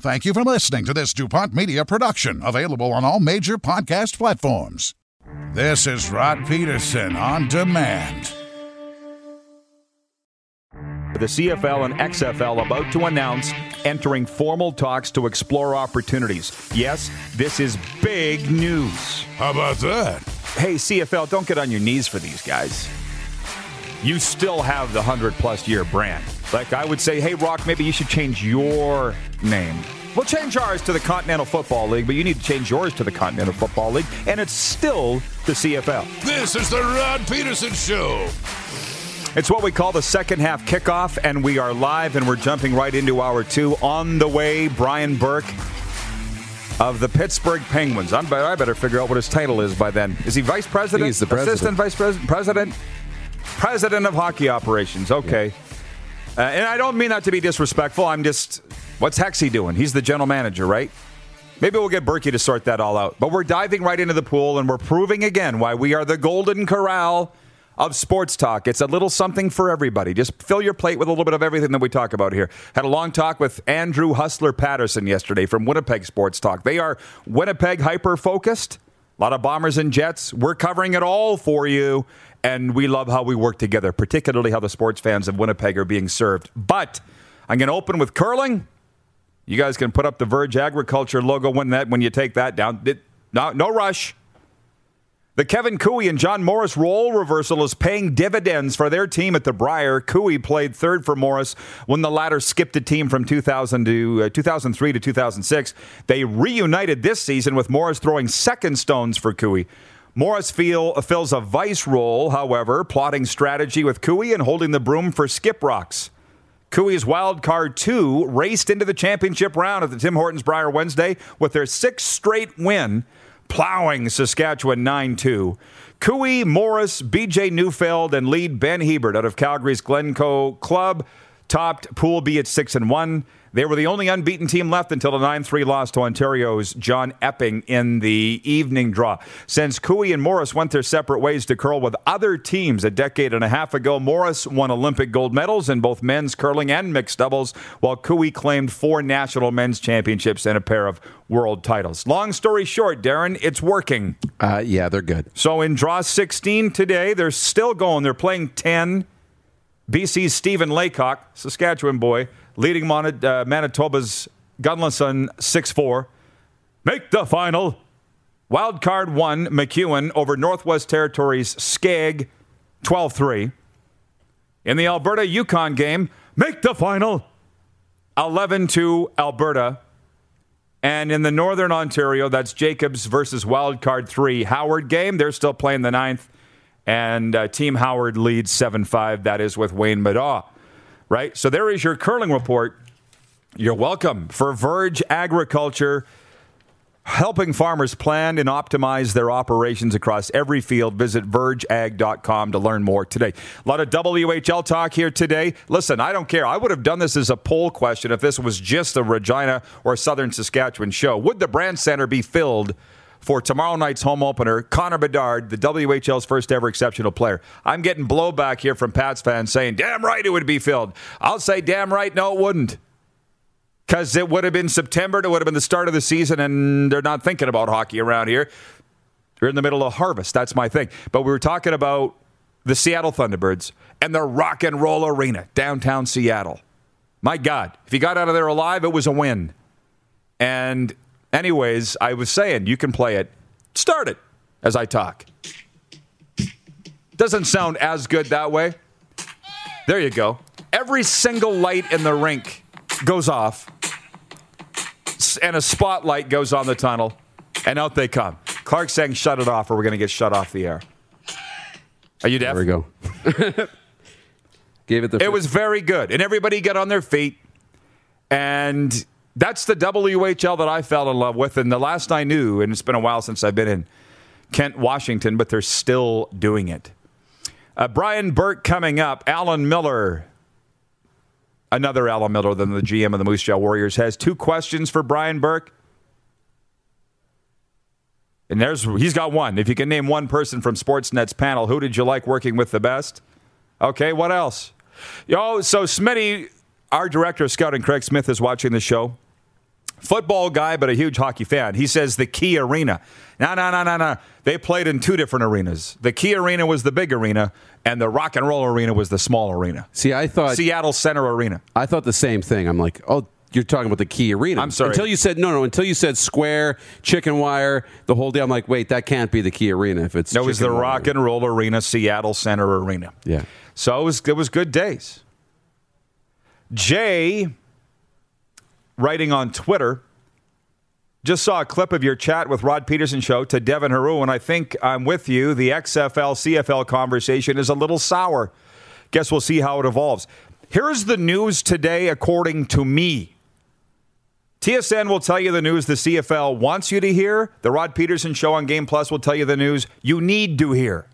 Thank you for listening to this DuPont Media production, available on all major podcast platforms. This is Rod Pedersen on demand. The CFL and XFL about to announce entering formal talks to explore opportunities. Yes, this is big news. How about that? Hey, CFL, don't get on your knees for these guys. You still have the 100 plus year brand. Like I would say, hey, Rock, maybe you should change your name. We'll change ours to the Continental Football League, but you need to change yours to the Continental Football League, and it's still the CFL. This is the Rod Pedersen Show. It's what we call the second half kickoff, and we are live and we're jumping right into hour two. On the way, Brian Burke of the Pittsburgh Penguins. I'm, I better figure out what his title is by then. Is he vice president? He's the president. Assistant vice president? President? President of hockey operations. Okay. Uh, and I don't mean that to be disrespectful. I'm just, what's Hexy doing? He's the general manager, right? Maybe we'll get Berkey to sort that all out. But we're diving right into the pool, and we're proving again why we are the golden corral of sports talk. It's a little something for everybody. Just fill your plate with a little bit of everything that we talk about here. Had a long talk with Andrew Hustler Patterson yesterday from Winnipeg Sports Talk. They are Winnipeg hyper focused. A lot of bombers and jets. We're covering it all for you, and we love how we work together, particularly how the sports fans of Winnipeg are being served. But I'm going to open with curling. You guys can put up the Verge Agriculture logo when that when you take that down. No, no rush. The Kevin Koe and John Morris role reversal is paying dividends for their team at the Brier. Koe played third for Morris when the latter skipped a team from 2000 to uh, 2003 to 2006. They reunited this season with Morris throwing second stones for Koe. Morris feel, fills a vice role, however, plotting strategy with Koe and holding the broom for Skip Rocks. Koe's wild card two raced into the championship round at the Tim Hortons Brier Wednesday with their sixth straight win plowing Saskatchewan 9 2. Koe, Morris, BJ Neufeld, and lead Ben Hebert out of Calgary's Glencoe Club topped Pool B at 6 and 1. They were the only unbeaten team left until the 9 3 loss to Ontario's John Epping in the evening draw. Since Koe and Morris went their separate ways to curl with other teams a decade and a half ago, Morris won Olympic gold medals in both men's curling and mixed doubles, while Koe claimed four national men's championships and a pair of world titles. Long story short, Darren, it's working. Uh, yeah, they're good. So in draw 16 today, they're still going. They're playing 10. BC's Stephen Laycock, Saskatchewan boy, leading Mon- uh, Manitoba's Gunnlaugson 6 4. Make the final. Wild card one, McEwen over Northwest Territories Skauge 12 3. In the Alberta Yukon game, make the final 11 2 Alberta. And in the Northern Ontario, that's Jacobs versus Wild Card 3 Howard game. They're still playing the ninth. And uh, Team Howard leads 7 5. That is with Wayne Middaugh right? So there is your curling report. You're welcome for Verge Agriculture, helping farmers plan and optimize their operations across every field. Visit vergeag.com to learn more today. A lot of WHL talk here today. Listen, I don't care. I would have done this as a poll question if this was just a Regina or Southern Saskatchewan show. Would the Brandt Center be filled? For tomorrow night's home opener, Connor Bedard, the WHL's first ever exceptional player. I'm getting blowback here from Pats fans saying, damn right it would be filled. I'll say, damn right, no, it wouldn't. Because it would have been September, it would have been the start of the season, and they're not thinking about hockey around here. We're in the middle of harvest. That's my thing. But we were talking about the Seattle Thunderbirds and the Rock and Roll Arena, downtown Seattle. My God, if you got out of there alive, it was a win. And Anyways, I was saying you can play it. Start it as I talk. Doesn't sound as good that way. There you go. Every single light in the rink goes off, and a spotlight goes on the tunnel, and out they come. Clark saying, "Shut it off, or we're going to get shut off the air." Are you deaf? There we go. Gave it the. It was very good, and everybody got on their feet, and that's the WHL that I fell in love with. And the last I knew, and it's been a while since I've been in Kent, Washington, but they're still doing it. Uh, Brian Burke coming up. Alan Miller, another Alan Miller than the GM of the Moose Jaw Warriors, has two questions for Brian Burke. And there's he's got one. If you can name one person from Sportsnet's panel, who did you like working with the best? Okay, what else? Yo, so Smitty, our director of scouting, Craig Smith, is watching the show. Football guy, but a huge hockey fan. He says the Key Arena. No, no, no, no, no. They played in two different arenas. The Key Arena was the big arena, and the Rock and Roll Arena was the small arena. See, I thought Seattle Center Arena. I thought the same thing. I'm like, oh, you're talking about the Key Arena. I'm sorry. Until you said no, no. Until you said square, chicken wire, the whole day. I'm like, wait, that can't be the Key Arena if it's. That was the. Rock and Roll Arena, Seattle Center Arena. Yeah. So it was it was good days. Jay, writing on Twitter, just saw a clip of your chat with Rod Pedersen show to Devin Heroux, and I think I'm with you. The XFL CFL conversation is a little sour. Guess we'll see how it evolves. Here's the news today, according to me. TSN will tell you the news the CFL wants you to hear. The Rod Pedersen show on Game Plus will tell you the news you need to hear.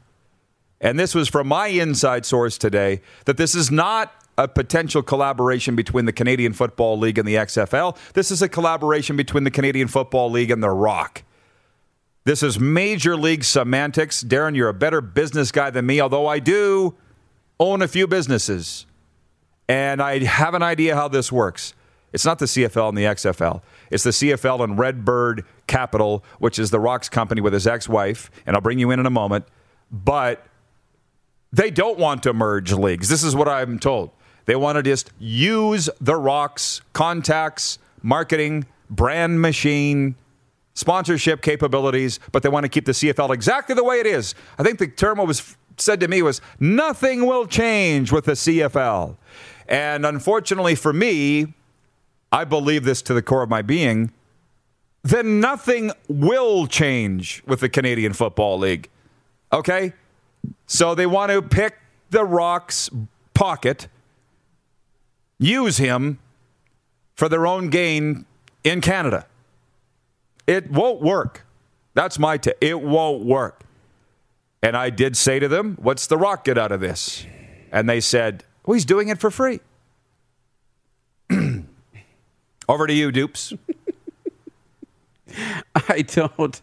And this was from my inside source today that this is not a potential collaboration between the Canadian Football League and the XFL. This is a collaboration between the Canadian Football League and The Rock. This is major league semantics. Darren, you're a better business guy than me, although I do own a few businesses. And I have an idea how this works. It's not the CFL and the XFL. It's the CFL and Redbird Capital, which is The Rock's company with his ex wife. And I'll bring you in in a moment. But they don't want to merge leagues. This is what I'm told. They want to just use The Rock's contacts, marketing, brand machine, sponsorship capabilities, but they want to keep the CFL exactly the way it is. I think the term was said to me was nothing will change with the CFL. And unfortunately for me, I believe this to the core of my being, then nothing will change with the Canadian Football League. Okay? So they want to pick the Rock's pocket, use him for their own gain in Canada. It won't work. That's my take. It won't work. And I did say to them, What's the Rock get out of this? And they said, Well, he's doing it for free. Over to you, Dupes. I don't.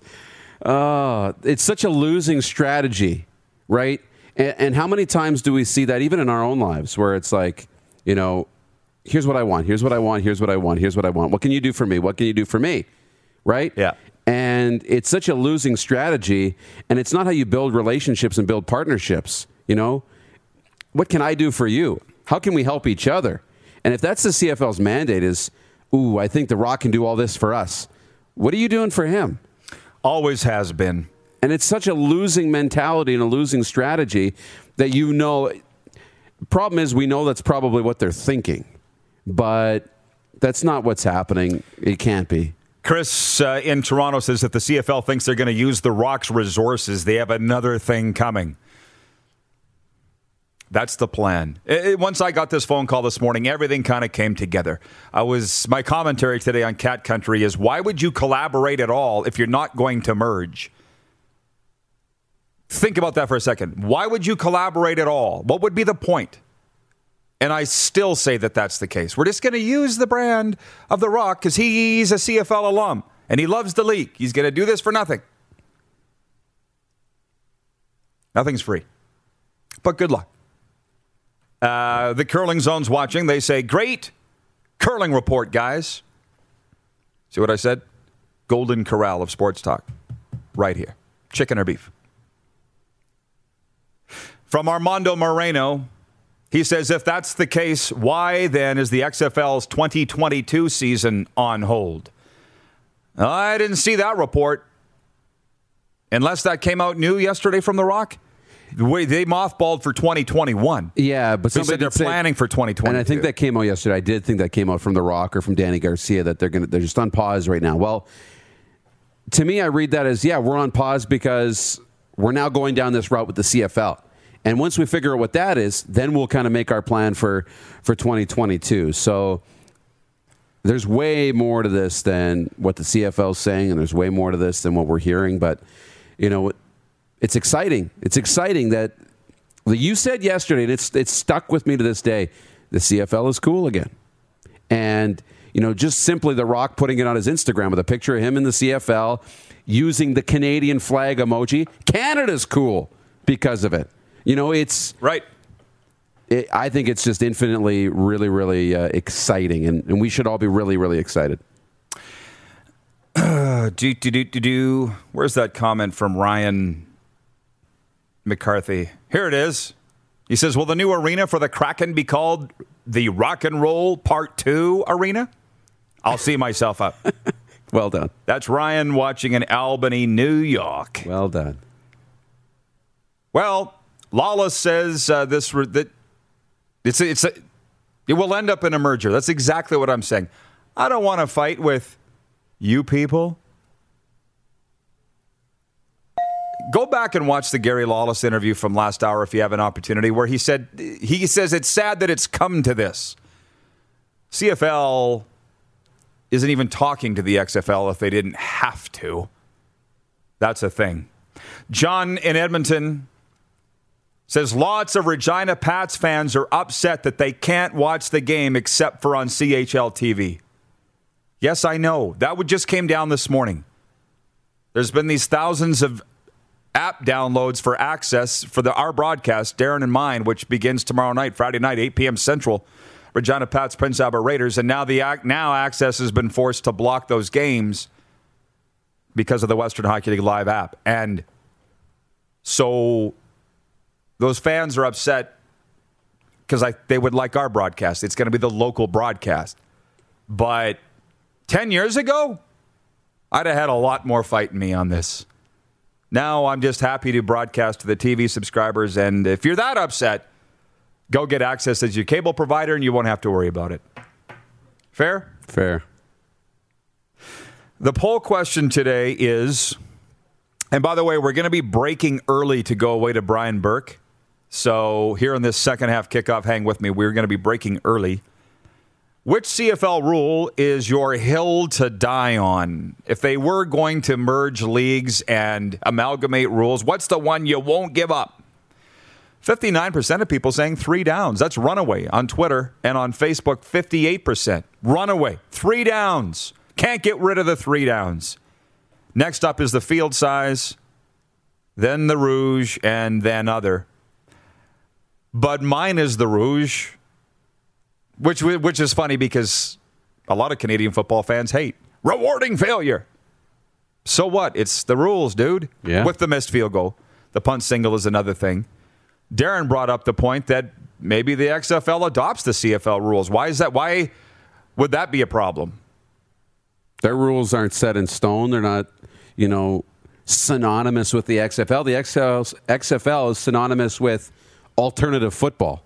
Uh, it's such a losing strategy, right? And, and how many times do we see that even in our own lives where it's like, you know, here's what I want, here's what I want, here's what I want, here's what I want. What can you do for me? What can you do for me? Right? Yeah. And it's such a losing strategy. And it's not how you build relationships and build partnerships. You know, what can I do for you? How can we help each other? And if that's the CFL's mandate is, ooh, I think The Rock can do all this for us. What are you doing for him? Always has been. And it's such a losing mentality and a losing strategy that you know. Problem is, we know that's probably what they're thinking, but that's not what's happening. It can't be. Chris uh, in Toronto says that the CFL thinks they're going to use the Rock's resources. They have another thing coming. That's the plan. It, it- once I got this phone call this morning, everything kind of came together. I was my commentary today on Cat Country is why would you collaborate at all if you're not going to merge? Think about that for a second. Why would you collaborate at all? What would be the point? And I still say that that's the case. We're just going to use the brand of The Rock because he's a CFL alum and he loves the league. He's going to do this for nothing. Nothing's free. But good luck. Uh, the curling zone's watching. They say, great curling report, guys. See what I said? Golden corral of sports talk. Right here. Chicken or beef. From Armando Moreno, he says, if that's the case, why then is the XFL's 2022 season on hold? I didn't see that report. Unless that came out new yesterday from The Rock. Way They mothballed for 2021. Yeah, but They somebody said they're say- planning for 2020. And I think that came out yesterday. I did think that came out from The Rock or from Dany Garcia that they're going to they're just on pause right now. Well, to me, I read that as yeah, we're on pause because we're now going down this route with the CFL. And once we figure out what that is, then we'll kind of make our plan for for 2022. So there's way more to this than what the CFL is saying, and there's way more to this than what we're hearing. But you know, it's exciting. It's exciting that you said yesterday, and it's it's stuck with me to this day. The CFL is cool again, and you know, just simply The Rock putting it on his Instagram with a picture of him in the CFL using the Canadian flag emoji. Canada's cool because of it. You know, it's Right. it, I think it's just infinitely, really, really uh, exciting, and, and we should all be really, really excited. Do, do, do, do, do. Where's that comment from Ryan McCarthy? Here it is. He says, Will the new arena for the Kraken be called the Rock and Roll Part 2 Arena? I'll see myself up. Well done. That's Ryan watching in Albany, New York. Well done. Well, Lawless says uh, this that it's a, it's a, it will end up in a merger. That's exactly what I'm saying. I don't want to fight with you people. Go back and watch the Gary Lawless interview from last hour if you have an opportunity, where he said he says it's sad that it's come to this. CFL isn't even talking to the XFL if they didn't have to. That's a thing. John in Edmonton says lots of Regina Pats fans are upset that they can't watch the game except for on CHL TV. Yes, I know. That would just came down this morning. There's been these thousands of app downloads for access for the our broadcast, Darren and mine, which begins tomorrow night, Friday night, 8 p.m. Central. Regina Pats, Prince Albert Raiders, and now the now access has been forced to block those games because of the Western Hockey League live app, and so those fans are upset because they would like our broadcast. It's going to be the local broadcast, but ten years ago, I'd have had a lot more fight in me on this. Now I'm just happy to broadcast to the TV subscribers, and if you're that upset Go get access as your cable provider, and you won't have to worry about it. Fair? Fair. The poll question today is, and by the way, we're going to be breaking early to go away to Brian Burke. So here in this second half kickoff, hang with me. We're going to be breaking early. Which CFL rule is your hill to die on? If they were going to merge leagues and amalgamate rules, what's the one you won't give up? 59% of people saying three downs. That's runaway on Twitter and on Facebook, 58%. Runaway, three downs. Can't get rid of the three downs. Next up is the field size, then the rouge, and then other. But mine is the rouge, which, which is funny because a lot of Canadian football fans hate rewarding failure. So what? It's the rules, dude. Yeah. With the missed field goal. The punt single is another thing. Darren brought up the point that maybe the XFL adopts the CFL rules. Why is that? Why would that be a problem? Their rules aren't set in stone. They're not, you know, synonymous with the XFL. The XFL, XFL is synonymous with alternative football.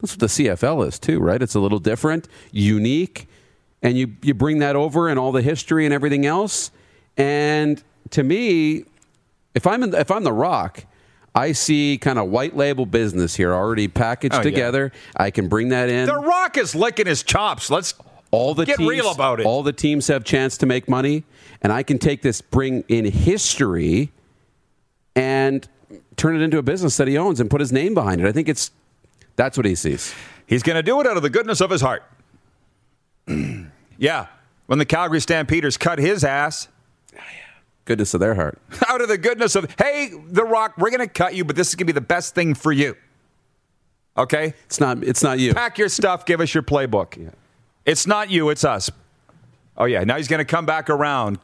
That's what the CFL is too, right? It's a little different, unique, and you you bring that over and all the history and everything else. And to me, if I'm in, if I'm the Rock, I see kind of white label business here already packaged Oh, yeah. together. I can bring that in. The Rock is licking his chops. Let's all the get teams, real about it. All the teams have chance to make money, and I can take this, bring in history, and turn it into a business that he owns and put his name behind it. I think it's that's what he sees. He's going to do it out of the goodness of his heart. yeah. When the Calgary Stampeders cut his ass Goodness of their heart. out of the goodness of, hey, The Rock, we're going to cut you, but this is going to be the best thing for you. Okay? It's not. It's not you. Pack your stuff, give us your playbook. It's not you, it's us. Oh, yeah. Now he's going to come back around.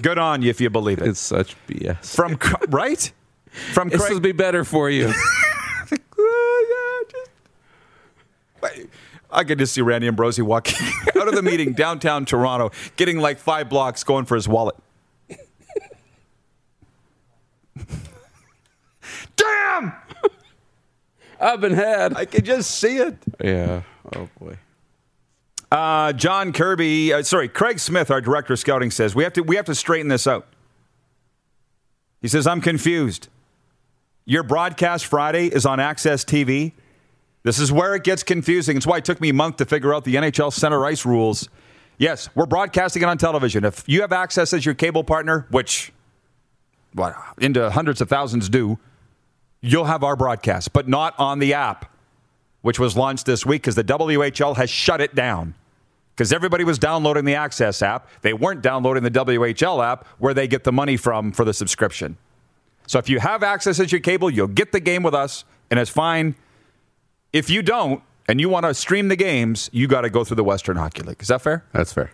Good on you if you believe it. It's such BS. From, right? From This Craig. will be better for you. Yeah, just- Wait, I could just see Randy Ambrosie walking out of the meeting downtown Toronto, getting like five blocks, going for his wallet. Damn! I've been had. I can just see it. yeah. Oh boy. Uh, John Kirby, uh, sorry, Craig Smith, our director of scouting, says we have to we have to straighten this out. He says I'm confused. Your broadcast Friday is on Access TV. This is where it gets confusing. It's why it took me a month to figure out the NHL center ice rules. Yes, we're broadcasting it on television. If you have access as your cable partner, which what into hundreds of thousands do, you'll have our broadcast, but not on the app, which was launched this week because the WHL has shut it down. Because everybody was downloading the Access app. They weren't downloading the WHL app where they get the money from for the subscription. So if you have access as your cable, you'll get the game with us, and it's fine. If you don't, and you want to stream the games, you got to go through the Western Hockey League. Is that fair? That's fair.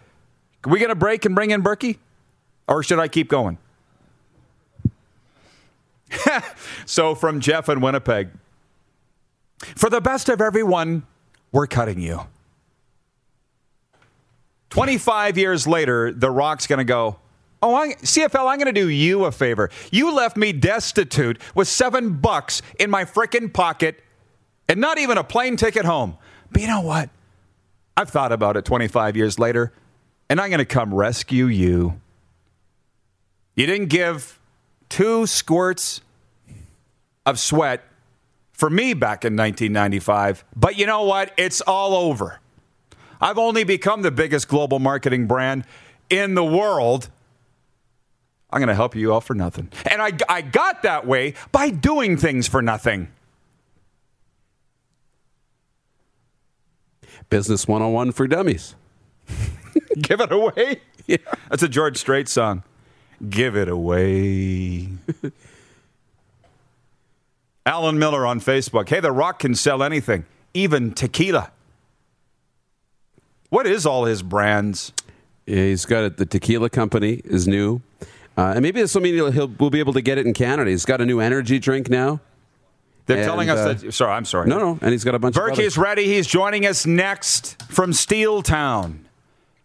Are we going to break and bring in Berkey? Or should I keep going? so, from Jeff in Winnipeg For the best of everyone, we're cutting you. 25 years later, The Rock's going to go, Oh, I, CFL, I'm going to do you a favor. You left me destitute with seven bucks in my frickin' pocket and not even a plane ticket home. But you know what? I've thought about it 25 years later, and I'm going to come rescue you. You didn't give two squirts of sweat for me back in 1995, but you know what? It's all over. I've only become the biggest global marketing brand in the world. I'm going to help you out for nothing. And I, I got that way by doing things for nothing. Business 101 for dummies. Give it away? Yeah. That's a George Strait song. Give it away. Alan Miller on Facebook. Hey, The Rock can sell anything, even tequila. What is all his brands? He's got it. The tequila company is new. Uh, and maybe this will mean he'll, he'll, we'll be able to get it in Canada. He's got a new energy drink now. They're And, telling us uh, that. Sorry, I'm sorry. No, no, and he's got a bunch of. Berkey is ready. He's joining us next from Steel Town.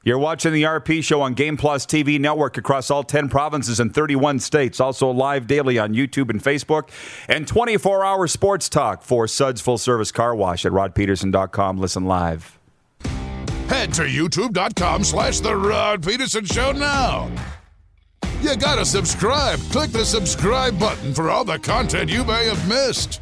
You're watching the RP show on Game Plus TV network across all 10 provinces and 31 states. Also live daily on YouTube and Facebook. And 24 hour sports talk for Suds Full Service Car Wash at rodpedersen.com. Listen live. Head to youtube.com slash The Rod Pedersen Show now. You gotta subscribe. Click the subscribe button for all the content you may have missed.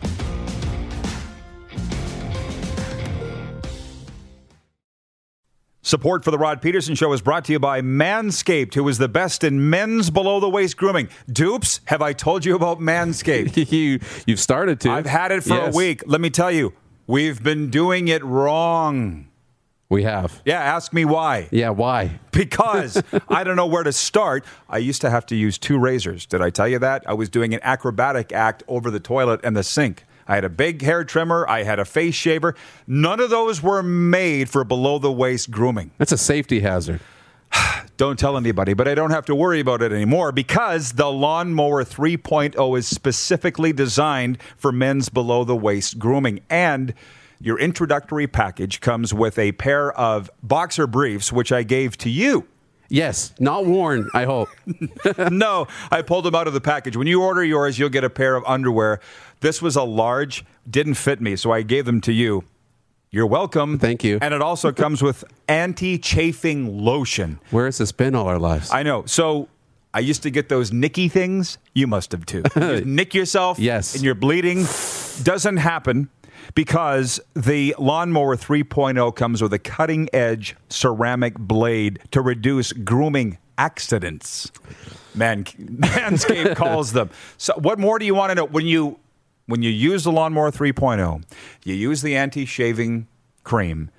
Support for the Rod Pedersen Show is brought to you by Manscaped, who is the best in men's below the waist grooming. Dupes, have I told you about Manscaped? you, you've started to. I've had it for Yes, a week. Let me tell you, we've been doing it wrong. We have. Yeah, ask me why. Yeah, why? Because I don't know where to start. I used to have to use two razors. Did I tell you that? I was doing an acrobatic act over the toilet and the sink. I had a big hair trimmer, I had a face shaver. None of those were made for below the waist grooming. That's a safety hazard. Don't tell anybody, but I don't have to worry about it anymore because the Lawnmower 3.0 is specifically designed for men's below the waist grooming. And your introductory package comes with a pair of boxer briefs, which I gave to you. Yes, not worn, I hope. no, I pulled them out of the package. When you order yours, you'll get a pair of underwear. This was a large, didn't fit me, so I gave them to you. You're welcome. Thank you. And it also comes with anti chafing lotion. Where has this been all our lives? I know. So I used to get those nicky things. You must have too. You nick yourself. Yes. And you're bleeding. Doesn't happen because the Lawnmower 3.0 comes with a cutting edge ceramic blade to reduce grooming accidents. Man, Manscaped calls them. So, what more do you want to know when you when you use the Lawnmower 3.0? You use the anti-shaving cream.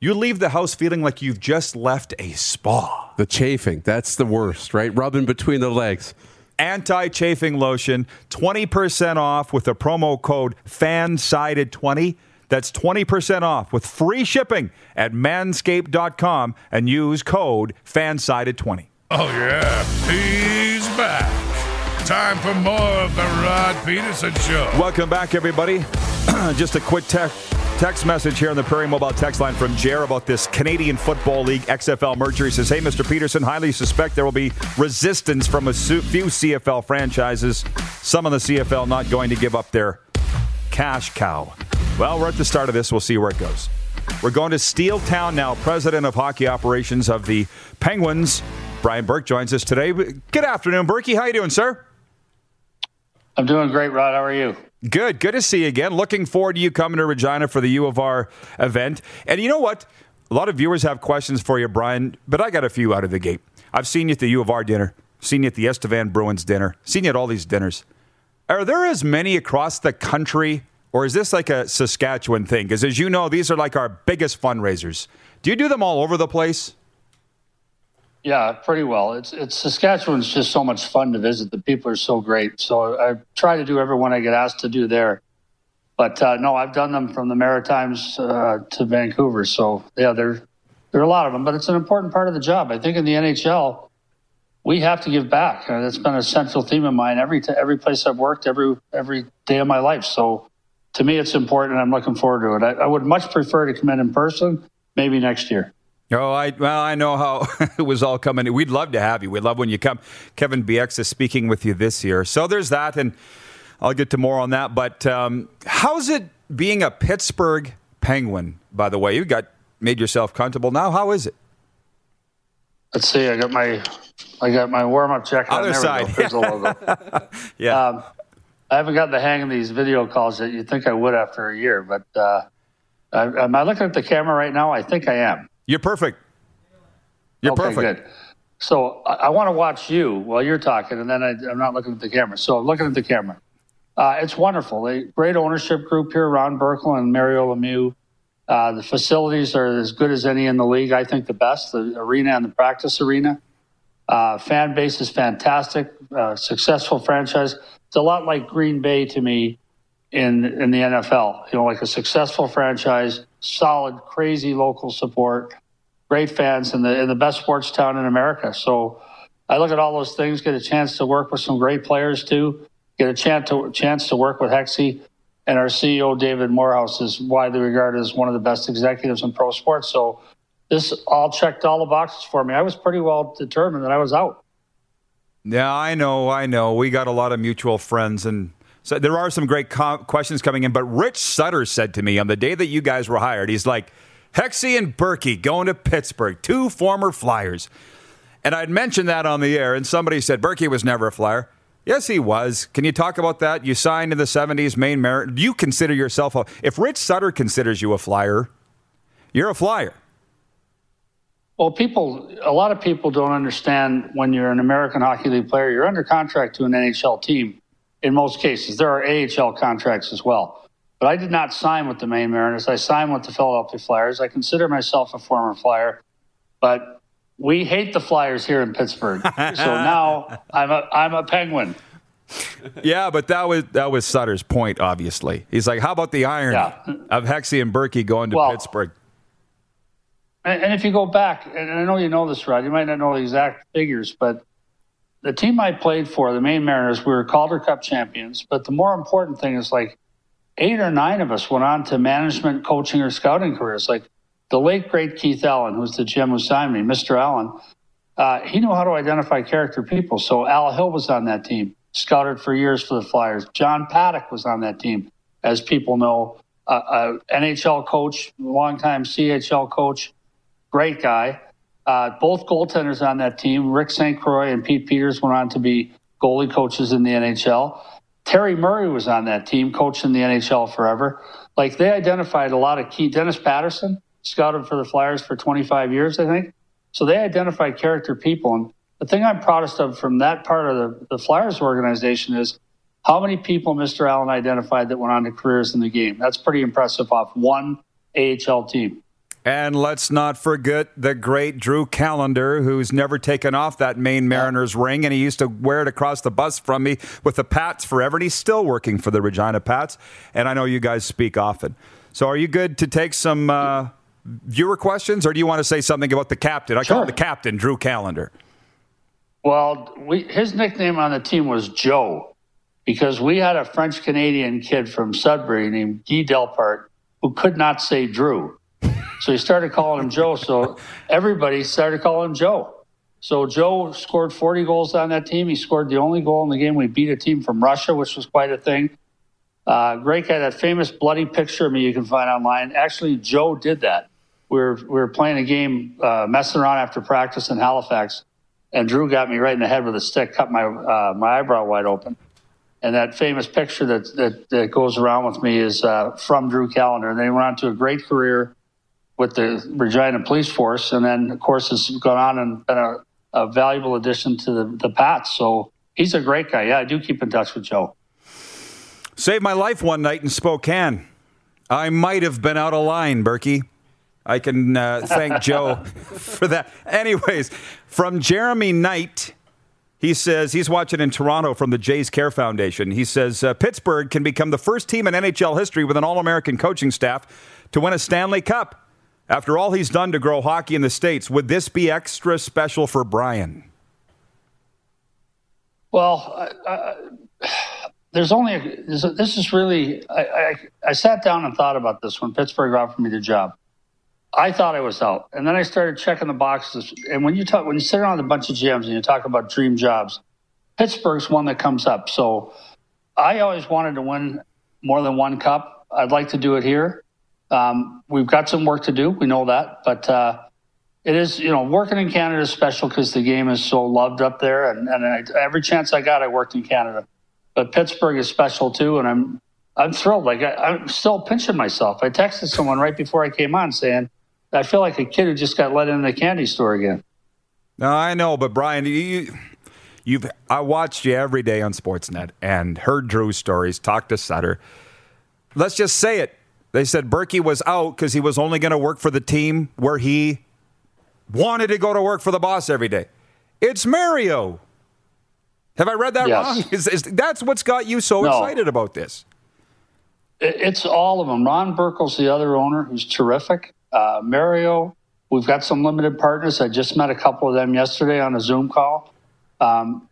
You leave the house feeling like you've just left a spa. the chafing, that's the worst, right? Rubbing between the legs. Anti chafing lotion, 20% off with the promo code FANSIDED20. That's 20% off with free shipping at manscaped.com and use code FANSIDED20. Oh, yeah. He's back. Time for more of The Rod Pedersen Show. Welcome back, everybody. Just a quick te- text message here on the Prairie Mobile text line from Jer about this Canadian Football League XFL merger. He says, Hey, Mr. Pedersen, highly suspect there will be resistance from a few CFL franchises. Some of the CFL not going to give up their cash cow. Well, we're at the start of this. We'll see where it goes. We're going to Steel Town now. President of hockey operations of the Penguins, Brian Burke, joins us today. Good afternoon, Berkey. How you doing, sir? I'm doing great, Rod. How are you? Good. Good to see you again. Looking forward to you coming to Regina for the U of R event. And you know what? A lot of viewers have questions for you, Brian, but I got a few out of the gate. I've seen you at the U of R dinner, seen you at the Estevan Bruins dinner, seen you at all these dinners. Are there as many across the country, or is this like a Saskatchewan thing? Because as you know, these are like our biggest fundraisers. Do you do them all over the place? Yeah, pretty well. It's it's Saskatchewan's just so much fun to visit. The people are so great. So I try to do everyone I get asked to do there. But uh, no, I've done them from the Maritimes uh, to Vancouver. So yeah, they're there are a lot of them, but it's an important part of the job. I think in the NHL, we have to give back. And it's been a central theme of mine every t- every place I've worked, every every day of my life. So to me, it's important. I'm looking forward to it. I, I would much prefer to come in in person, maybe next year. Oh, I well, I know how it was all coming. We'd love to have you. We'd love when you come. Kevin Bieksa is speaking with you this year, so there's that, and I'll get to more on that. But um, how's it being a Pittsburgh Penguin? By the way, you got made yourself comfortable now. How is it? Let's see. I got my I got my warm up jacket. Other side. Yeah. Um, I haven't got the hang of these video calls that you think I would after a year, but uh, am I looking at the camera right now? I think I am. You're perfect. You're okay, perfect. Good. So I, I want to watch you while you're talking, and then I, am not looking at the camera. So I'm looking at the camera. Uh, it's wonderful. A great ownership group here, Ron Burkle and Mario Lemieux. Uh, the facilities are as good as any in the league. I think the best. The arena and the practice arena. Uh, fan base is fantastic. Uh, successful franchise. It's a lot like Green Bay to me in in the NFL. You know, like a successful franchise, solid, crazy local support, great fans, and the in the best sports town in America. So I look at all those things. Get a chance to work with some great players too. Get a chance to chance to work with Hexie. And our CEO David Morehouse is widely regarded as one of the best executives in pro sports. So this all checked all the boxes for me. I was pretty well determined that I was out. Yeah, I know, I know. We got a lot of mutual friends, and so there are some great questions coming in. But Rich Sutter said to me on the day that you guys were hired, he's like, Hexie and Berkey going to Pittsburgh, two former Flyers. And I'd mentioned that on the air, and somebody said Berkey was never a Flyer. Yes, he was. Can you talk about that? You signed in the 70s, Maine merit. Do you consider yourself a. If Rich Sutter considers you a Flyer, you're a Flyer. Well, people, a lot of people don't understand when you're an American Hockey League player, you're under contract to an NHL team in most cases. There are AHL contracts as well. But I did not sign with the Maine Mariners. I signed with the Philadelphia Flyers. I consider myself a former Flyer, but we hate the Flyers here in Pittsburgh. so now I'm a, I'm a Penguin. yeah, but that was that was Sutter's point. Obviously, he's like, "How about the irony yeah. of Hexie and Berkey going to well, Pittsburgh?" And, and if you go back, and I know you know this, Rod, you might not know the exact figures, but the team I played for, the Maine Mariners, we were Calder Cup champions. But the more important thing is like eight or nine of us went on to management, coaching, or scouting careers. Like the late great Keith Allen, who's the GM who signed me, Mr. Allen. Uh, he knew how to identify character people. So Al Hill was on that team, scouted for years for the Flyers. John Paddock was on that team, as people know, uh, uh, NHL coach, longtime CHL coach great guy. Uh, both goaltenders on that team, Rick St. Croix and Pete Peters, went on to be goalie coaches in the NHL. Terry Murray was on that team, coached in the NHL forever. Like they identified a lot of key. Dennis Patterson scouted for the Flyers for 25 years, I think. So they identified character people. And the thing I'm proudest of from that part of the, the Flyers organization is how many people Mr. Allen identified that went on to careers in the game. That's pretty impressive off one AHL team. And let's not forget the great Drew Callender, who's never taken off that Maine Mariners ring, and he used to wear it across the bus from me with the Pats forever, and he's still working for the Regina Pats. And I know you guys speak often. So are you good to take some uh, viewer questions, or do you want to say something about the captain? I sure. call him the captain, Drew Callender. Well, we, his nickname on the team was Joe because we had a French Canadian kid from Sudbury named Guy Delpart who could not say Drew. So he started calling him Joe. So everybody started calling him Joe. So Joe scored 40 goals on that team. He scored the only goal in the game. We beat a team from Russia, which was quite a thing. Uh, great guy. That famous bloody picture of me you can find online. Actually, Joe did that. We were, we were playing a game, uh, messing around after practice in Halifax, and Drew got me right in the head with a stick, cut my uh, my eyebrow wide open. And that famous picture that that, that goes around with me is uh, from Drew Callender. And they went on to a great career with the Regina Police Force, and then of course has gone on and been a, a valuable addition to the, the Pats. So he's a great guy. Yeah, I do keep in touch with Joe. Saved my life one night in Spokane. I might have been out of line, Berkey. I can uh, thank Joe for that. Anyways, from Jeremy Knight, he says he's watching in Toronto from the Jays Care Foundation. He says uh, Pittsburgh can become the first team in NHL history with an All American coaching staff to win a Stanley Cup After all he's done to grow hockey in the States, would this be extra special for Brian? Well, there's only a, this is really. I, I, I sat down and thought about this when Pittsburgh offered me the job. I thought I was out, and then I started checking the boxes. And when you talk, when you sit around a bunch of GMs and you talk about dream jobs, Pittsburgh's one that comes up. So I always wanted to win more than one cup. I'd like to do it here. Um, we've got some work to do. We know that, but uh, it is you know working in Canada is special because the game is so loved up there, and, and I, every chance I got, I worked in Canada. But Pittsburgh is special too, and I'm I'm thrilled. Like I, I'm still pinching myself. I texted someone right before I came on saying I feel like a kid who just got let in the candy store again. No, I know, but Brian, you, you've I watched you every day on Sportsnet and heard Drew's stories, talked to Sutter. Let's just say it. They said Berkey was out because he was only going to work for the team where he wanted to go to work for the boss every day. It's Mario. Have I read that Yes. wrong? Is, is, that's what's got you so No. excited about this. It's all of them. Ron Burkle's the other owner who's terrific. Uh, Mario, we've got some limited partners. I just met a couple of them yesterday on a Zoom call. Um,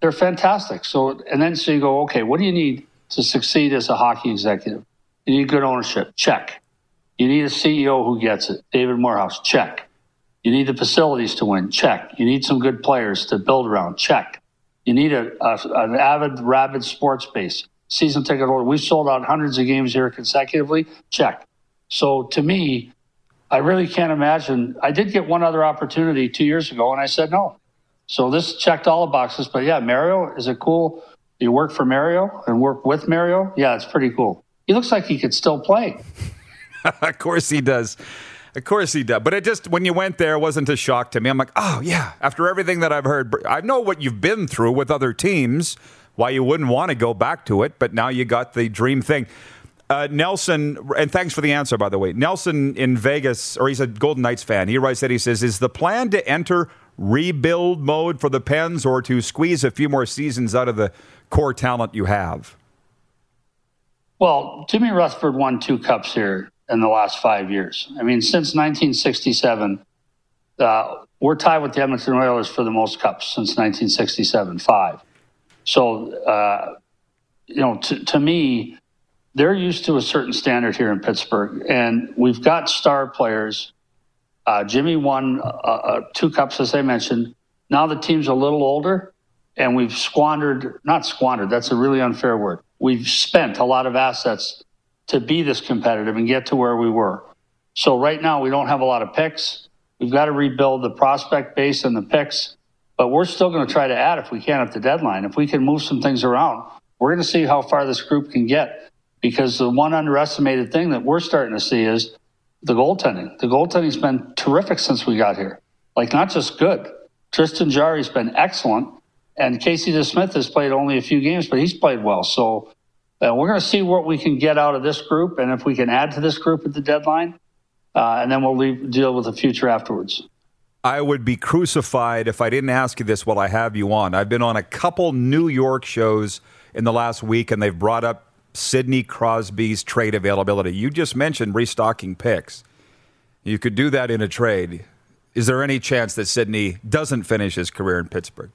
they're fantastic. So, and then so you go, okay, what do you need to succeed as a hockey executive? You need good ownership. Check. You need a CEO who gets it. David Morehouse. Check. You need the facilities to win. Check. You need some good players to build around. Check. You need a, a an avid, rabid sports base. Season ticket holder. We've sold out hundreds of games here consecutively. Check. So to me, I really can't imagine. I did get one other opportunity two years ago, and I said no. So this checked all the boxes. But yeah, Mario is it cool? You work for Mario and work with Mario? Yeah, it's pretty cool. He looks like he could still play. of course he does. Of course he does. But it just when you went there wasn't a shock to me. I'm like, oh yeah. After everything that I've heard, I know what you've been through with other teams. Why you wouldn't want to go back to it, but now you got the dream thing. Uh, Nelson, and thanks for the answer, by the way. Nelson in Vegas, or he's a Golden Knights fan. He writes that he says, "Is the plan to enter rebuild mode for the Pens, or to squeeze a few more seasons out of the core talent you have?" Well, Jimmy Rutherford won two cups here in the last five years. I mean, since 1967, uh, we're tied with the Edmonton Oilers for the most cups since 1967, five. So, uh, you know, to, to me, they're used to a certain standard here in Pittsburgh, and we've got star players. Uh, Jimmy won uh, uh, two cups, as I mentioned. Now the team's a little older, and we've squandered, not squandered, that's a really unfair word. We've spent a lot of assets to be this competitive and get to where we were. So right now, we don't have a lot of picks. We've got to rebuild the prospect base and the picks, but we're still going to try to add if we can at the deadline. If we can move some things around, we're going to see how far this group can get. Because the one underestimated thing that we're starting to see is the goaltending. The goaltending's been terrific since we got here. Like, not just good. Tristan Jarry's been excellent, and Casey DeSmith has played only a few games, but he's played well. So uh, we're going to see what we can get out of this group, and if we can add to this group at the deadline, uh, and then we'll leave, deal with the future afterwards. I would be crucified if I didn't ask you this while I have you on. I've been on a couple New York shows in the last week, and they've brought up Sidney Crosby's trade availability. You just mentioned restocking picks. You could do that in a trade. Is there any chance that Sidney doesn't finish his career in Pittsburgh?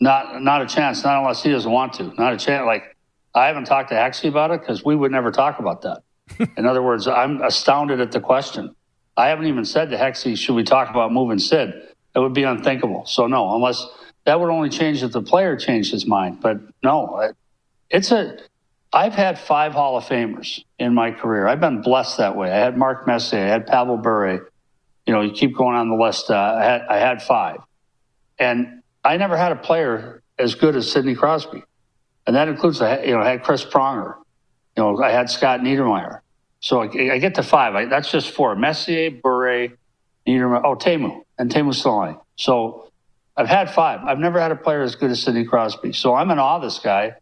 Not, not a chance. Not unless he doesn't want to. Not a chance. Like I haven't talked to Hexie about it because we would never talk about that. in other words, I'm astounded at the question. I haven't even said to Hexie, should we talk about moving Sid? That would be unthinkable. So no, unless that would only change if the player changed his mind. But no, it- it's a. I've had five Hall of Famers in my career. I've been blessed that way. I had Mark Messier, I had Pavel Bure. You know, you keep going on the list. Uh, I had I had five, and I never had a player as good as Sidney Crosby, and that includes I you know I had Chris Pronger, you know I had Scott Niedermayer. So I, I get to five. I, that's just four: Messier, Bure, Niedermayer. Oh, Teemu and Teemu Selanne. So I've had five. I've never had a player as good as Sidney Crosby. So I'm in awe of this guy.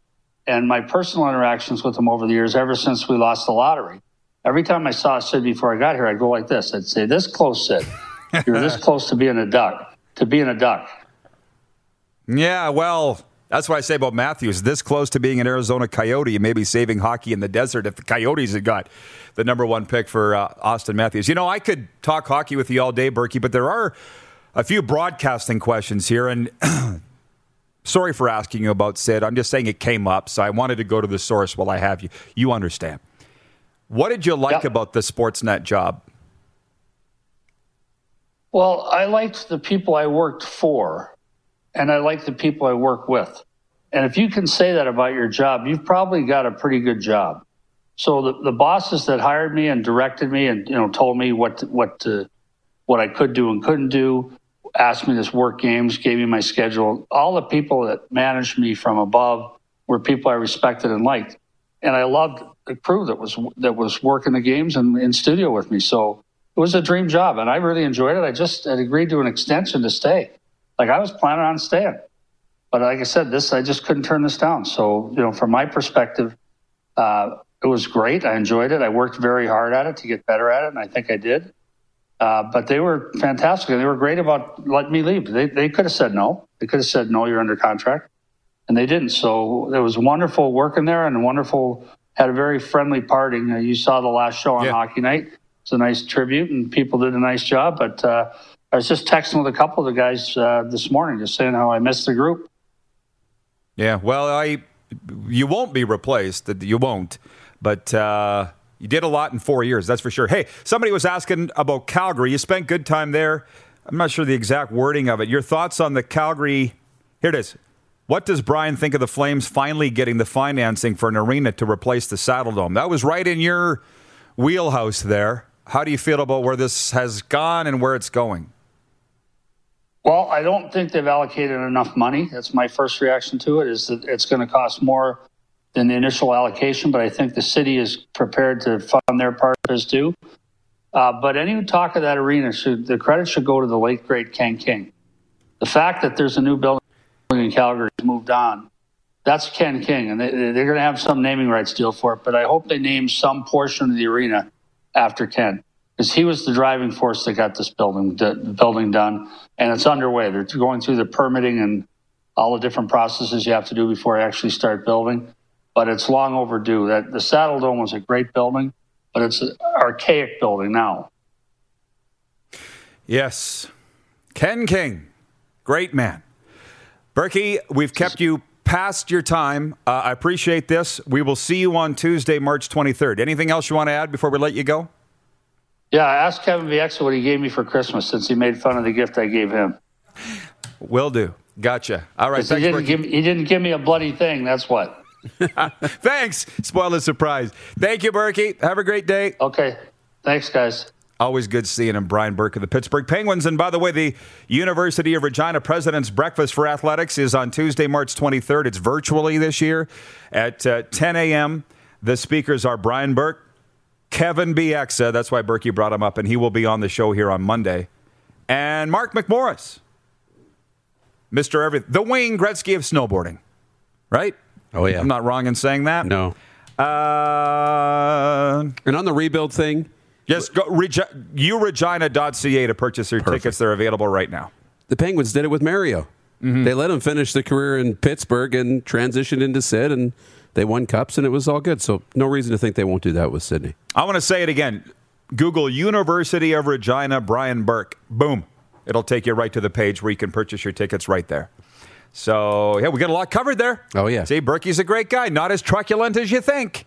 And my personal interactions with him over the years, ever since we lost the lottery, every time I saw Sid before I got here, I'd go like this. I'd say, "This close, Sid. You're this close to being a duck. To being a duck." Yeah, well, That's what I say about Matthews. This close to being an Arizona Coyote, you may be saving hockey in the desert if the Coyotes had got the number one pick for uh, Auston Matthews. You know, I could talk hockey with you all day, Berkey, but there are a few broadcasting questions here. And sorry for asking you about Sid. I'm just saying it came up, so I wanted to go to the source while I have you. You understand. What did you like Yep. about the Sportsnet job? Well, I liked the people I worked for, and I like the people I work with. And if you can say that about your job, you've probably got a pretty good job. So the, the bosses that hired me and directed me and you know told me what to, what to, what I could do and couldn't do, asked me to work games, gave me my schedule. All the people that managed me from above were people I respected and liked, and I loved the crew that was that was working the games and in studio with me. So it was a dream job, and I really enjoyed it. I just had agreed to an extension to stay. Like I was planning on staying, but like I said, this I just couldn't turn this down. So you know, from my perspective, uh, it was great. I enjoyed it. I worked very hard at it to get better at it, and I think I did. Uh, but they were fantastic, they were great about letting me leave. They they could have said no. They could have said no. You're under contract, and they didn't. So it was wonderful working there, and wonderful. Had a very friendly parting. Uh, you saw the last show on Yeah. Hockey Night. It's a nice tribute, and people did a nice job. But uh, I was just texting with a couple of the guys uh, this morning, just saying how I missed the group. Yeah, well, I you won't be replaced. You won't, but uh, you did a lot in four years. That's for sure. Hey, somebody was asking about Calgary. You spent good time there. I'm not sure the exact wording of it. Your thoughts on the Calgary? Here it is. What does Brian think of the Flames finally getting the financing for an arena to replace the Saddledome? That was right in your wheelhouse there. How do you feel about where this has gone and where it's going? Well, I don't think they've allocated enough money. That's my first reaction to it. Is that it's going to cost more than the initial allocation, but I think the city is prepared to fund their part as due. Uh, but any talk of that arena should the credit should go to the late great Ken King. The fact that there's a new building in Calgary has moved on. That's Ken King, and they, they're going to have some naming rights deal for it. But I hope they name some portion of the arena after Ken, because he was the driving force that got this building building done, and it's underway. They're going through the permitting and all the different processes you have to do before you actually start building. But it's long overdue. That the Saddledome was a great building, but it's an archaic building now. Yes. Ken King, great man. Burkie, we've kept you past your time. Uh, I appreciate this. We will see you on Tuesday, March 23rd. Anything else you want to add before we let you go? Yeah, I asked Kevin Bieksa what he gave me for Christmas since he made fun of the gift I gave him. Will do. Gotcha. All right. 'Cause He didn't, give, he didn't give me a bloody thing. That's what. Thanks. Spoil the surprise. Thank you, Burkie. Have a great day. Okay. Thanks, guys. Always good seeing him, Brian Burke of the Pittsburgh Penguins. And by the way, the University of Regina President's Breakfast for Athletics is on Tuesday, March 23rd. It's virtually this year at uh, 10 a.m. The speakers are Brian Burke, Kevin Bieksa. That's why Burkie brought him up, and he will be on the show here on Monday. And Mark McMorris, Mr. Everything, the Wayne Gretzky of snowboarding, right? Oh, yeah. I'm not wrong in saying that. No. Uh, And on the rebuild thing, Just go regi- to purchase your tickets. They're available right now. the Penguins did it with Mario. They let him finish the career in Pittsburgh and transitioned into Sid, and they won cups, and it was all good. So no reason to think they won't do that with Sidney. I want to say it again. Google University of Regina Brian Burke. Boom. It'll take you right to the page where you can purchase your tickets right there. So, yeah, we got a lot covered there. Oh, yeah. See, Burkie's a great guy. Not as truculent as you think.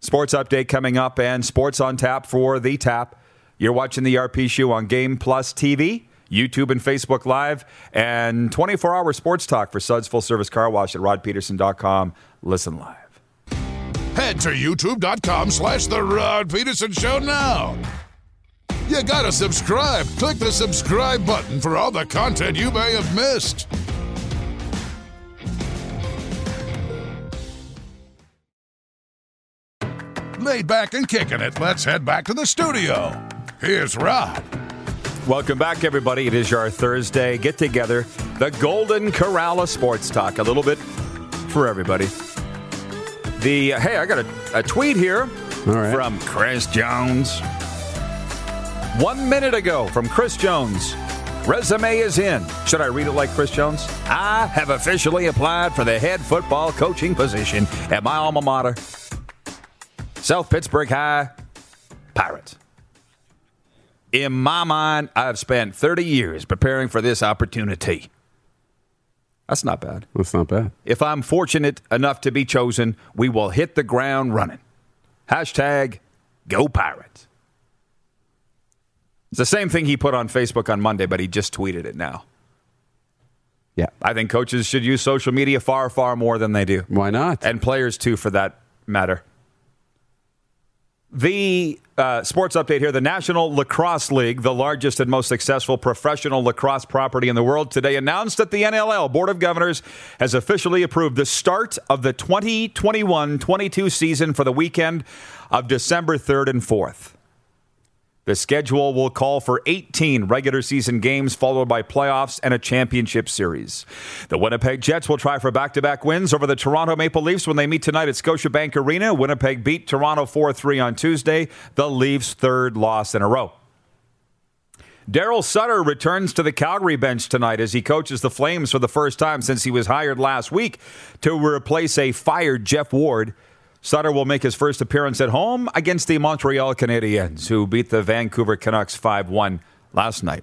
Sports update coming up and sports on tap for the tap. You're watching the RP show on Game Plus TV, YouTube and Facebook Live, and 24 hour sports talk for Suds Full Service Car Wash at rodpedersen.com. Listen live. Head to youtube.com slash The Rod Pedersen Show now. You gotta subscribe. Click the subscribe button for all the content you may have missed. Laid back and kicking it, let's head back to the studio. Here's Rod. Welcome back, everybody. It is our Thursday get together, the Golden Corral of Sports Talk. A little bit for everybody. The hey, I got a, a tweet here right. from Chris Jones. One minute ago from Chris Jones. Resume is in. Should I read it like Chris Jones? I have officially applied for the head football coaching position at my alma mater, South Pittsburgh High Pirates. In my mind, I've spent 30 years preparing for this opportunity. That's not bad. That's not bad. If I'm fortunate enough to be chosen, we will hit the ground running. Hashtag Go Pirates. It's the same thing he put on Facebook on Monday, but he just tweeted it now. Yeah. I think coaches should use social media far, far more than they do. Why not? And players, too, for that matter. The uh, sports update here the National Lacrosse League, the largest and most successful professional lacrosse property in the world, today announced that the NLL Board of Governors has officially approved the start of the 2021 22 season for the weekend of December 3rd and 4th. The schedule will call for 18 regular season games, followed by playoffs and a championship series. The Winnipeg Jets will try for back to back wins over the Toronto Maple Leafs when they meet tonight at Scotiabank Arena. Winnipeg beat Toronto 4 3 on Tuesday, the Leafs' third loss in a row. Darryl Sutter returns to the Calgary bench tonight as he coaches the Flames for the first time since he was hired last week to replace a fired Geoff Ward. Sutter will make his first appearance at home against the Montreal Canadiens, who beat the Vancouver Canucks 5 1 last night.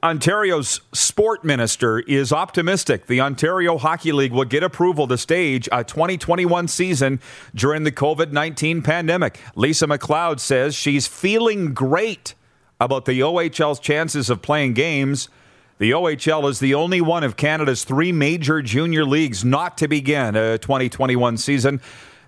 Ontario's sport minister is optimistic the Ontario Hockey League will get approval to stage a 2021 season during the COVID 19 pandemic. Lisa MacLeod says she's feeling great about the OHL's chances of playing games. The OHL is the only one of Canada's three major junior leagues not to begin a 2021 season.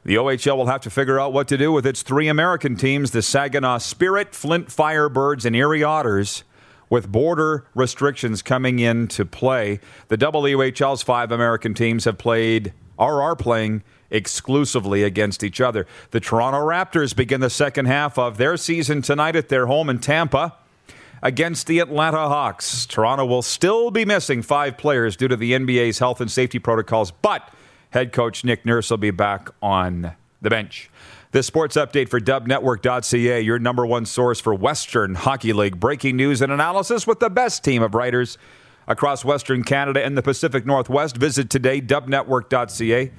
The OHL will have to figure out what to do with its three American teams the Saginaw Spirit, Flint Firebirds, and Erie Otters with border restrictions coming into play. The WHL's five American teams have played or are playing exclusively against each other. The Toronto Raptors begin the second half of their season tonight at their home in Tampa against the Atlanta Hawks. Toronto will still be missing five players due to the NBA's health and safety protocols, but head coach Nick Nurse will be back on the bench. This sports update for dubnetwork.ca, your number one source for Western Hockey League breaking news and analysis with the best team of writers across Western Canada and the Pacific Northwest. Visit today, dubnetwork.ca.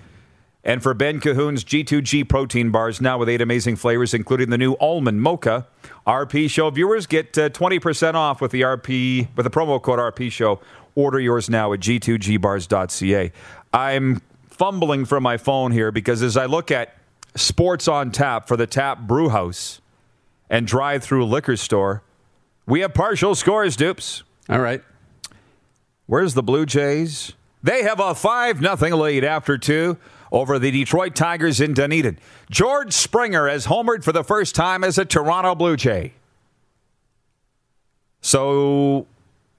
And for Ben Cahoon's G2G protein bars, now with eight amazing flavors, including the new almond mocha. RP Show viewers get uh, 20% off with the RP with the promo code RP Show. Order yours now at g2gbars.ca. I'm fumbling for my phone here because as I look at sports on tap for the Tap Brew House and drive through liquor store, we have partial scores, dupes. All right. Where's the Blue Jays? They have a 5 0 lead after two over the Detroit Tigers in Dunedin. George Springer has homered for the first time as a Toronto Blue Jay. So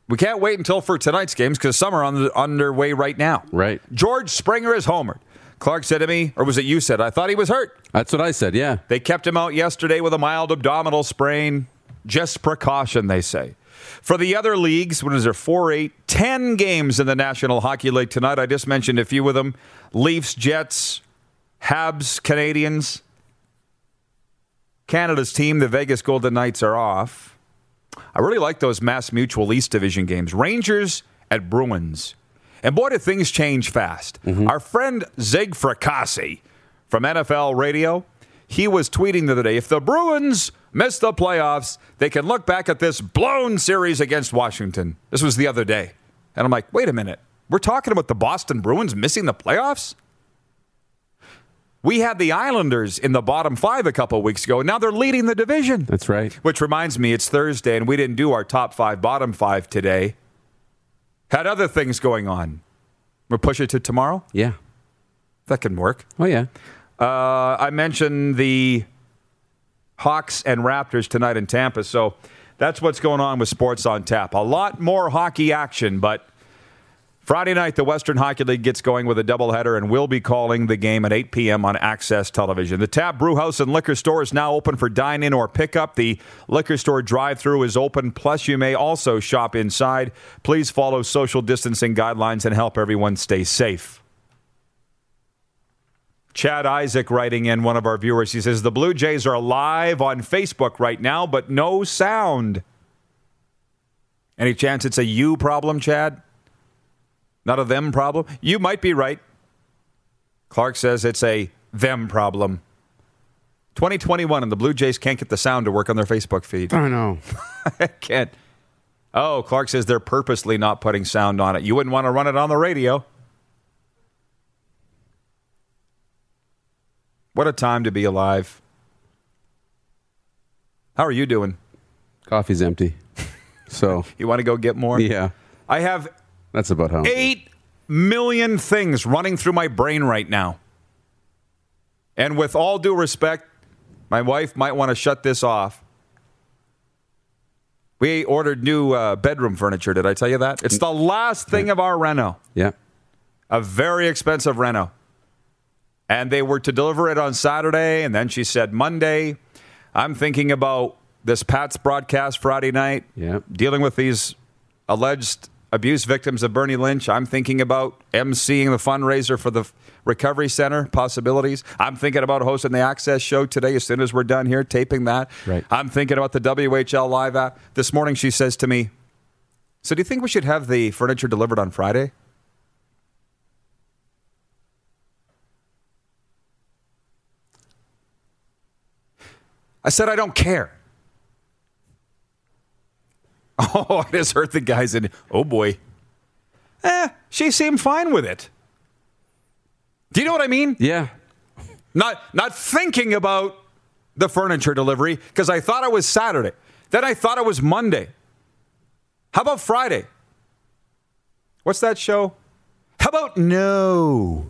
we can't wait until for tonight's games because some are on the, underway right now. Right. George Springer is homered. Clark said to me, or was it you said? I thought he was hurt. That's what I said, yeah. They kept him out yesterday with a mild abdominal sprain. Just precaution, they say. For the other leagues, what is there? Four, eight, ten games in the National Hockey League tonight. I just mentioned a few of them Leafs, Jets, Habs, Canadians. Canada's team, the Vegas Golden Knights, are off. I really like those Mass Mutual East Division games. Rangers at Bruins. And boy, do things change fast. Mm-hmm. Our friend Zig Fracassi from NFL Radio, he was tweeting the other day if the Bruins miss the playoffs, they can look back at this blown series against Washington. This was the other day. And I'm like, wait a minute. We're talking about the Boston Bruins missing the playoffs? We had the Islanders in the bottom five a couple weeks ago. Now they're leading the division. That's right. Which reminds me, it's Thursday, and we didn't do our top five, bottom five today. Had other things going on. We'll push it to tomorrow? Yeah. That can work. Oh, yeah. Uh, I mentioned the Hawks and Raptors tonight in Tampa, so that's what's going on with Sports on Tap. A lot more hockey action, but Friday night, the Western Hockey League gets going with a doubleheader, and we'll be calling the game at 8 p.m. on Access Television. The Tap Brewhouse and Liquor Store is now open for dine in or pickup. The liquor store drive through is open, plus, you may also shop inside. Please follow social distancing guidelines and help everyone stay safe. Chad Isaac writing in, one of our viewers, he says, The Blue Jays are live on Facebook right now, but no sound. Any chance it's a you problem, Chad? Not a them problem? You might be right. Clark says it's a them problem. 2021 and the Blue Jays can't get the sound to work on their Facebook feed. I know. can't. Oh, Clark says they're purposely not putting sound on it. You wouldn't want to run it on the radio. What a time to be alive. How are you doing? Coffee's empty. So, You want to go get more? yeah, I have that's about how. eight million things running through my brain right now. And with all due respect, my wife might want to shut this off. We ordered new uh, bedroom furniture. Did I tell you that? It's the last thing of our reno, Yeah. a very expensive reno. And they were to deliver it on Saturday. And then she said, Monday, I'm thinking about this Pat's broadcast Friday night, Yeah. dealing with these alleged abuse victims of Bernie Lynch. I'm thinking about emceeing the fundraiser for the Recovery Center possibilities. I'm thinking about hosting the Access show today as soon as we're done here, taping that. Right. I'm thinking about the WHL live app. This morning she says to me, So do you think we should have the furniture delivered on Friday? I said, I don't care. Oh, I just heard the guys in, oh boy. Eh, she seemed fine with it. Do you know what I mean? Yeah. Not not thinking about the furniture delivery because I thought it was Saturday. Then I thought it was Monday. How about Friday? What's that show? How about no?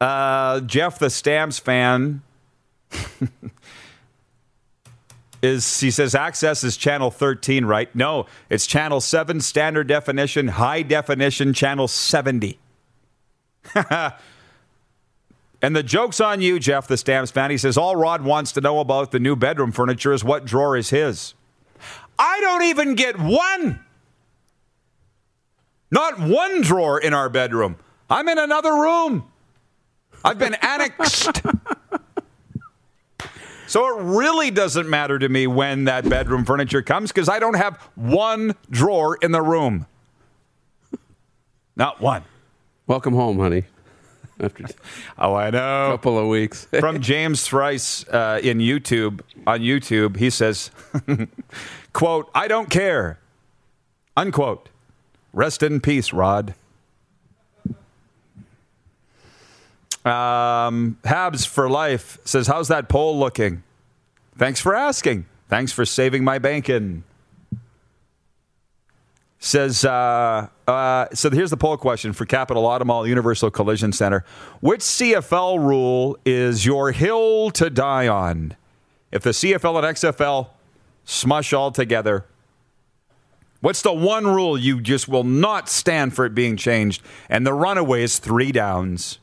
Uh, Jeff, the Stamps fan, is he says access is channel 13, right? No, it's channel 7, standard definition, high definition, channel 70. and the joke's on you, Jeff, the Stamps fan. He says all Rod wants to know about the new bedroom furniture is what drawer is his. I don't even get one. Not one drawer in our bedroom. I'm in another room. I've been annexed. So it really doesn't matter to me when that bedroom furniture comes because I don't have one drawer in the room. Not one. Welcome home, honey. After a Oh, I know. couple of weeks. From James Thrice uh, in YouTube on YouTube, he says, "quote I don't care." Unquote. Rest in peace, Rod. Um, Habs for life says, "How's that poll looking?" Thanks for asking. Thanks for saving my bacon. Says, uh, uh, so here's the poll question for Capital Automall Universal Collision Center. Which CFL rule is your hill to die on? If the CFL and XFL smush all together, what's the one rule you just will not stand for it being changed? And the runaway is three downs.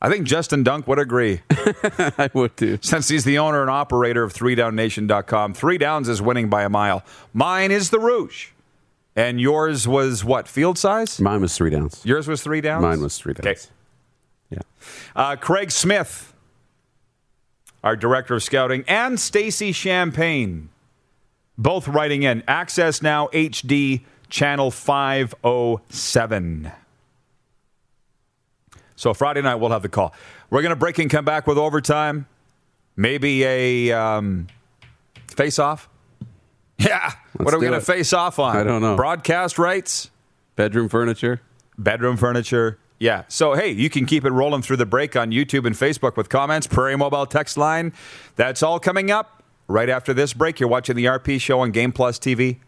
I think Justin Dunk would agree I would too. since he's the owner and operator of 3downnation.com. Three Downs is winning by a mile. Mine is the Rouge. And yours was what, field size? Mine was three downs. Yours was three downs? Mine was three downs. Okay. Yeah. Uh, Craig Smith, our director of scouting, and Stacy Champagne, both writing in Access Now HD channel 507. So Friday night we'll have the call. We're going to break and come back with overtime, maybe a um, face off. Yeah. what are we going to face off on? I don't know. Broadcast rights Bedroom furniture. bedroom furniture. Yeah. So, hey, you can keep it rolling through the break on YouTube and Facebook with comments, Prairie Mobile text line. That's all coming up right after this break. You're watching the RP show on Game Plus TV,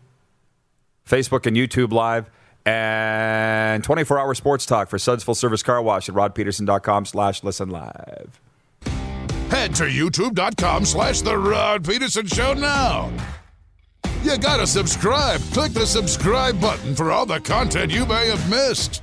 Facebook and YouTube Live, and 24-hour sports talk for Suds Full Service Car Wash at rodpedersen.com slash listen live. Head to youtube.com slash The Rod Pedersen Show now. You gotta subscribe. Click the subscribe button for all the content you may have missed.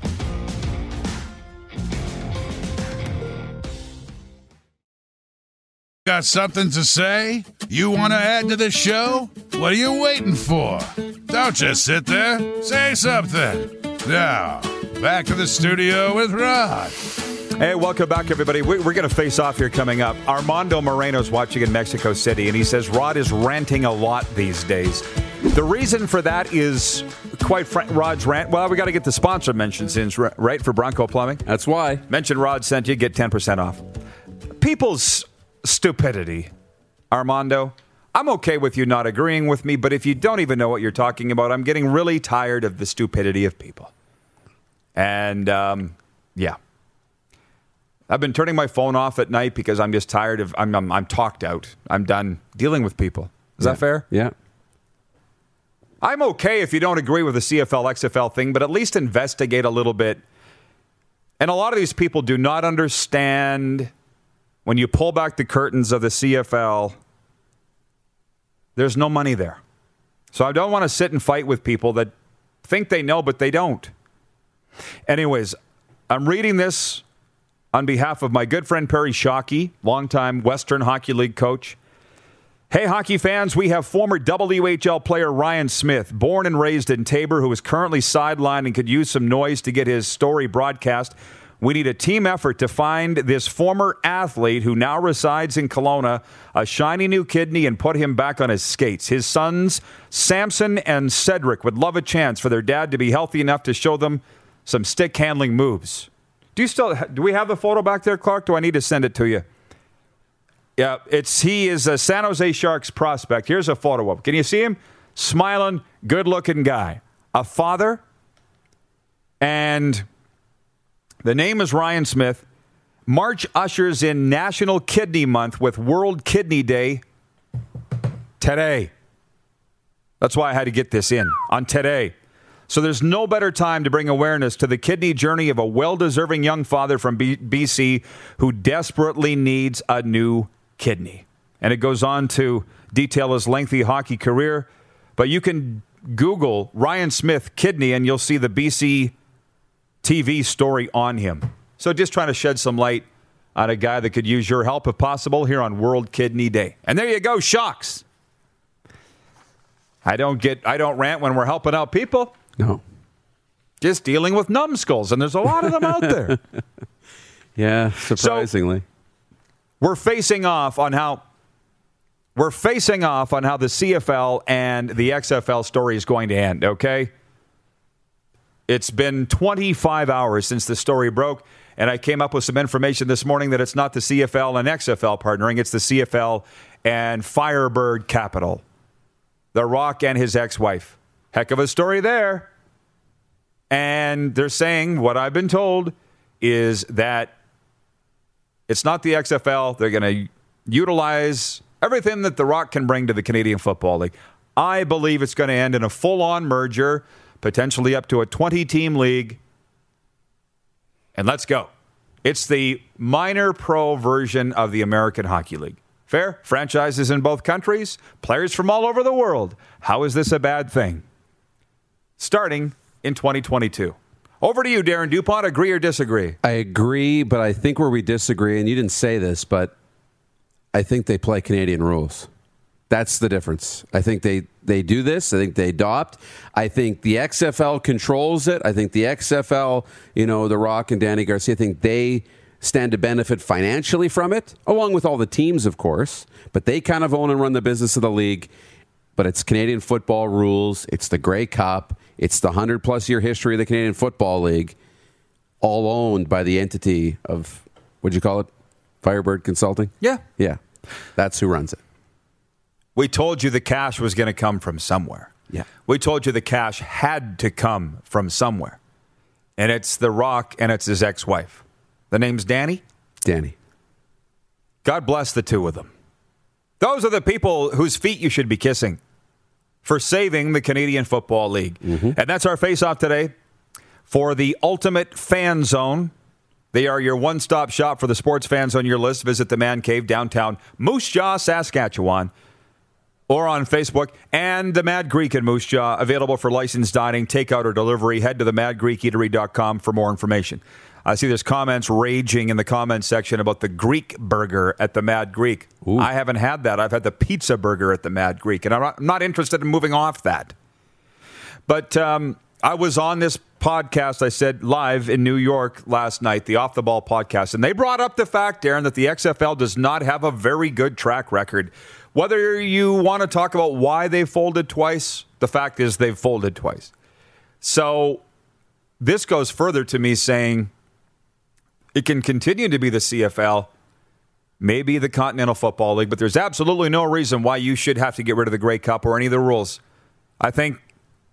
Got something to say? You want to add to the show? What are you waiting for? Don't just sit there. Say something. Now, back to the studio with Rod. Hey, welcome back, everybody. We- We're going to face off here coming up. Armando Moreno's watching in Mexico City, and he says Rod is ranting a lot these days. The reason for that is quite frank. Rod's rant. Well, we got to get the sponsor mentions in, right, for Bronco Plumbing. That's why. Mention Rod sent you, get 10% off. People's stupidity, Armando. I'm okay with you not agreeing with me, but if you don't even know what you're talking about, I'm getting really tired of the stupidity of people. And um, yeah. I've been turning my phone off at night because I'm just tired of, I'm, I'm, I'm talked out. I'm done dealing with people. Is that fair? Yeah. I'm okay if you don't agree with the CFL XFL thing, but at least investigate a little bit. And a lot of these people do not understand when you pull back the curtains of the CFL, there's no money there. So I don't want to sit and fight with people that think they know, but they don't. Anyways, I'm reading this on behalf of my good friend Perry Shockey, longtime Western Hockey League coach. Hey, hockey fans, we have former WHL player Ryan Smith, born and raised in Taber, who is currently sidelined and could use some noise to get his story broadcast. We need a team effort to find this former athlete who now resides in Kelowna a shiny new kidney and put him back on his skates. His sons, Samson and Cedric, would love a chance for their dad to be healthy enough to show them some stick handling moves. Do you still do we have the photo back there, Clark? Do I need to send it to you? Yeah, it's he is a San Jose Sharks prospect. Here's a photo of. him. Can you see him? Smiling, good-looking guy. A father and the name is Ryan Smith. March ushers in National Kidney Month with World Kidney Day today. That's why I had to get this in on today. So there's no better time to bring awareness to the kidney journey of a well deserving young father from B- BC who desperately needs a new kidney. And it goes on to detail his lengthy hockey career. But you can Google Ryan Smith kidney and you'll see the BC TV story on him. So just trying to shed some light on a guy that could use your help if possible here on World Kidney Day. And there you go, shocks. I don't get I don't rant when we're helping out people. No. Just dealing with numbskulls, and there's a lot of them out there. Yeah, surprisingly. We're facing off on how we're facing off on how the CFL and the XFL story is going to end, okay? It's been 25 hours since the story broke, and I came up with some information this morning that it's not the CFL and XFL partnering, it's the CFL and Firebird Capital. The Rock and his ex wife. Heck of a story there. And they're saying what I've been told is that it's not the XFL. They're going to utilize everything that The Rock can bring to the Canadian Football League. I believe it's going to end in a full on merger, potentially up to a 20 team league. And let's go. It's the minor pro version of the American Hockey League. Fair? Franchises in both countries, players from all over the world. How is this a bad thing? Starting in 2022. Over to you, Darren DuPont. Agree or disagree? I agree, but I think where we disagree, and you didn't say this, but I think they play Canadian rules. That's the difference. I think they, they do this. I think they adopt. I think the XFL controls it. I think the XFL, you know, The Rock and Dany Garcia, I think they stand to benefit financially from it, along with all the teams, of course. But they kind of own and run the business of the league. But it's Canadian football rules. It's the Grey Cup. It's the 100 plus year history of the Canadian Football League, all owned by the entity of, what'd you call it? Firebird Consulting? Yeah. Yeah. That's who runs it. We told you the cash was going to come from somewhere. Yeah. We told you the cash had to come from somewhere. And it's The Rock and it's his ex wife. The name's Dany. Dany. God bless the two of them. Those are the people whose feet you should be kissing for saving the Canadian Football League. Mm-hmm. And that's our face off today for the Ultimate Fan Zone. They are your one stop shop for the sports fans on your list. Visit the Man Cave downtown Moose Jaw, Saskatchewan, or on Facebook. And the Mad Greek in Moose Jaw, available for licensed dining, takeout, or delivery. Head to the madgreekeatery.com for more information. I see there's comments raging in the comments section about the Greek burger at the Mad Greek. I haven't had that. I've had the pizza burger at the Mad Greek, and I'm not, I'm not interested in moving off that. But um, I was on this podcast, I said live in New York last night, the Off the Ball podcast, and they brought up the fact, Darren, that the XFL does not have a very good track record. Whether you want to talk about why they folded twice, the fact is they've folded twice. So this goes further to me saying it can continue to be the CFL, maybe the Continental Football League, but there's absolutely no reason why you should have to get rid of the Grey Cup or any of the rules. I think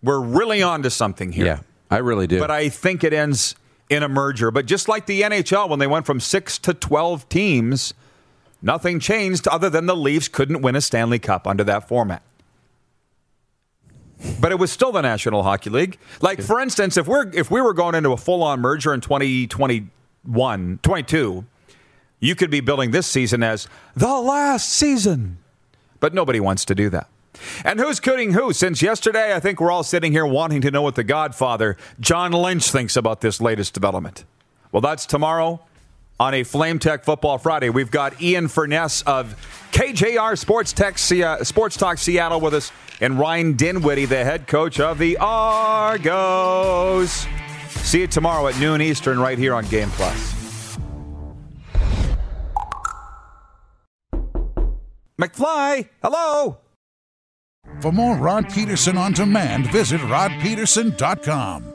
we're really on to something here. Yeah, I really do. But I think it ends in a merger. But just like the NHL, when they went from six to 12 teams, nothing changed other than the Leafs couldn't win a Stanley Cup under that format. But it was still the National Hockey League. Like, for instance, if we're if we were going into a full on merger in 2021, 22, you could be building this season as the last season. But nobody wants to do that. And who's kidding who? Since yesterday, I think we're all sitting here wanting to know what the Godfather, John Lynch, thinks about this latest development. Well, that's tomorrow on a Flame Tech Football Friday. We've got Ian Furness of KJR Sports Tech, uh, Sports Talk Seattle with us, and Ryan Dinwiddie, the head coach of the Argos. See you tomorrow at noon Eastern, right here on Game Plus. McFly, hello. For more Rod Pedersen on demand, visit rodpedersen.com.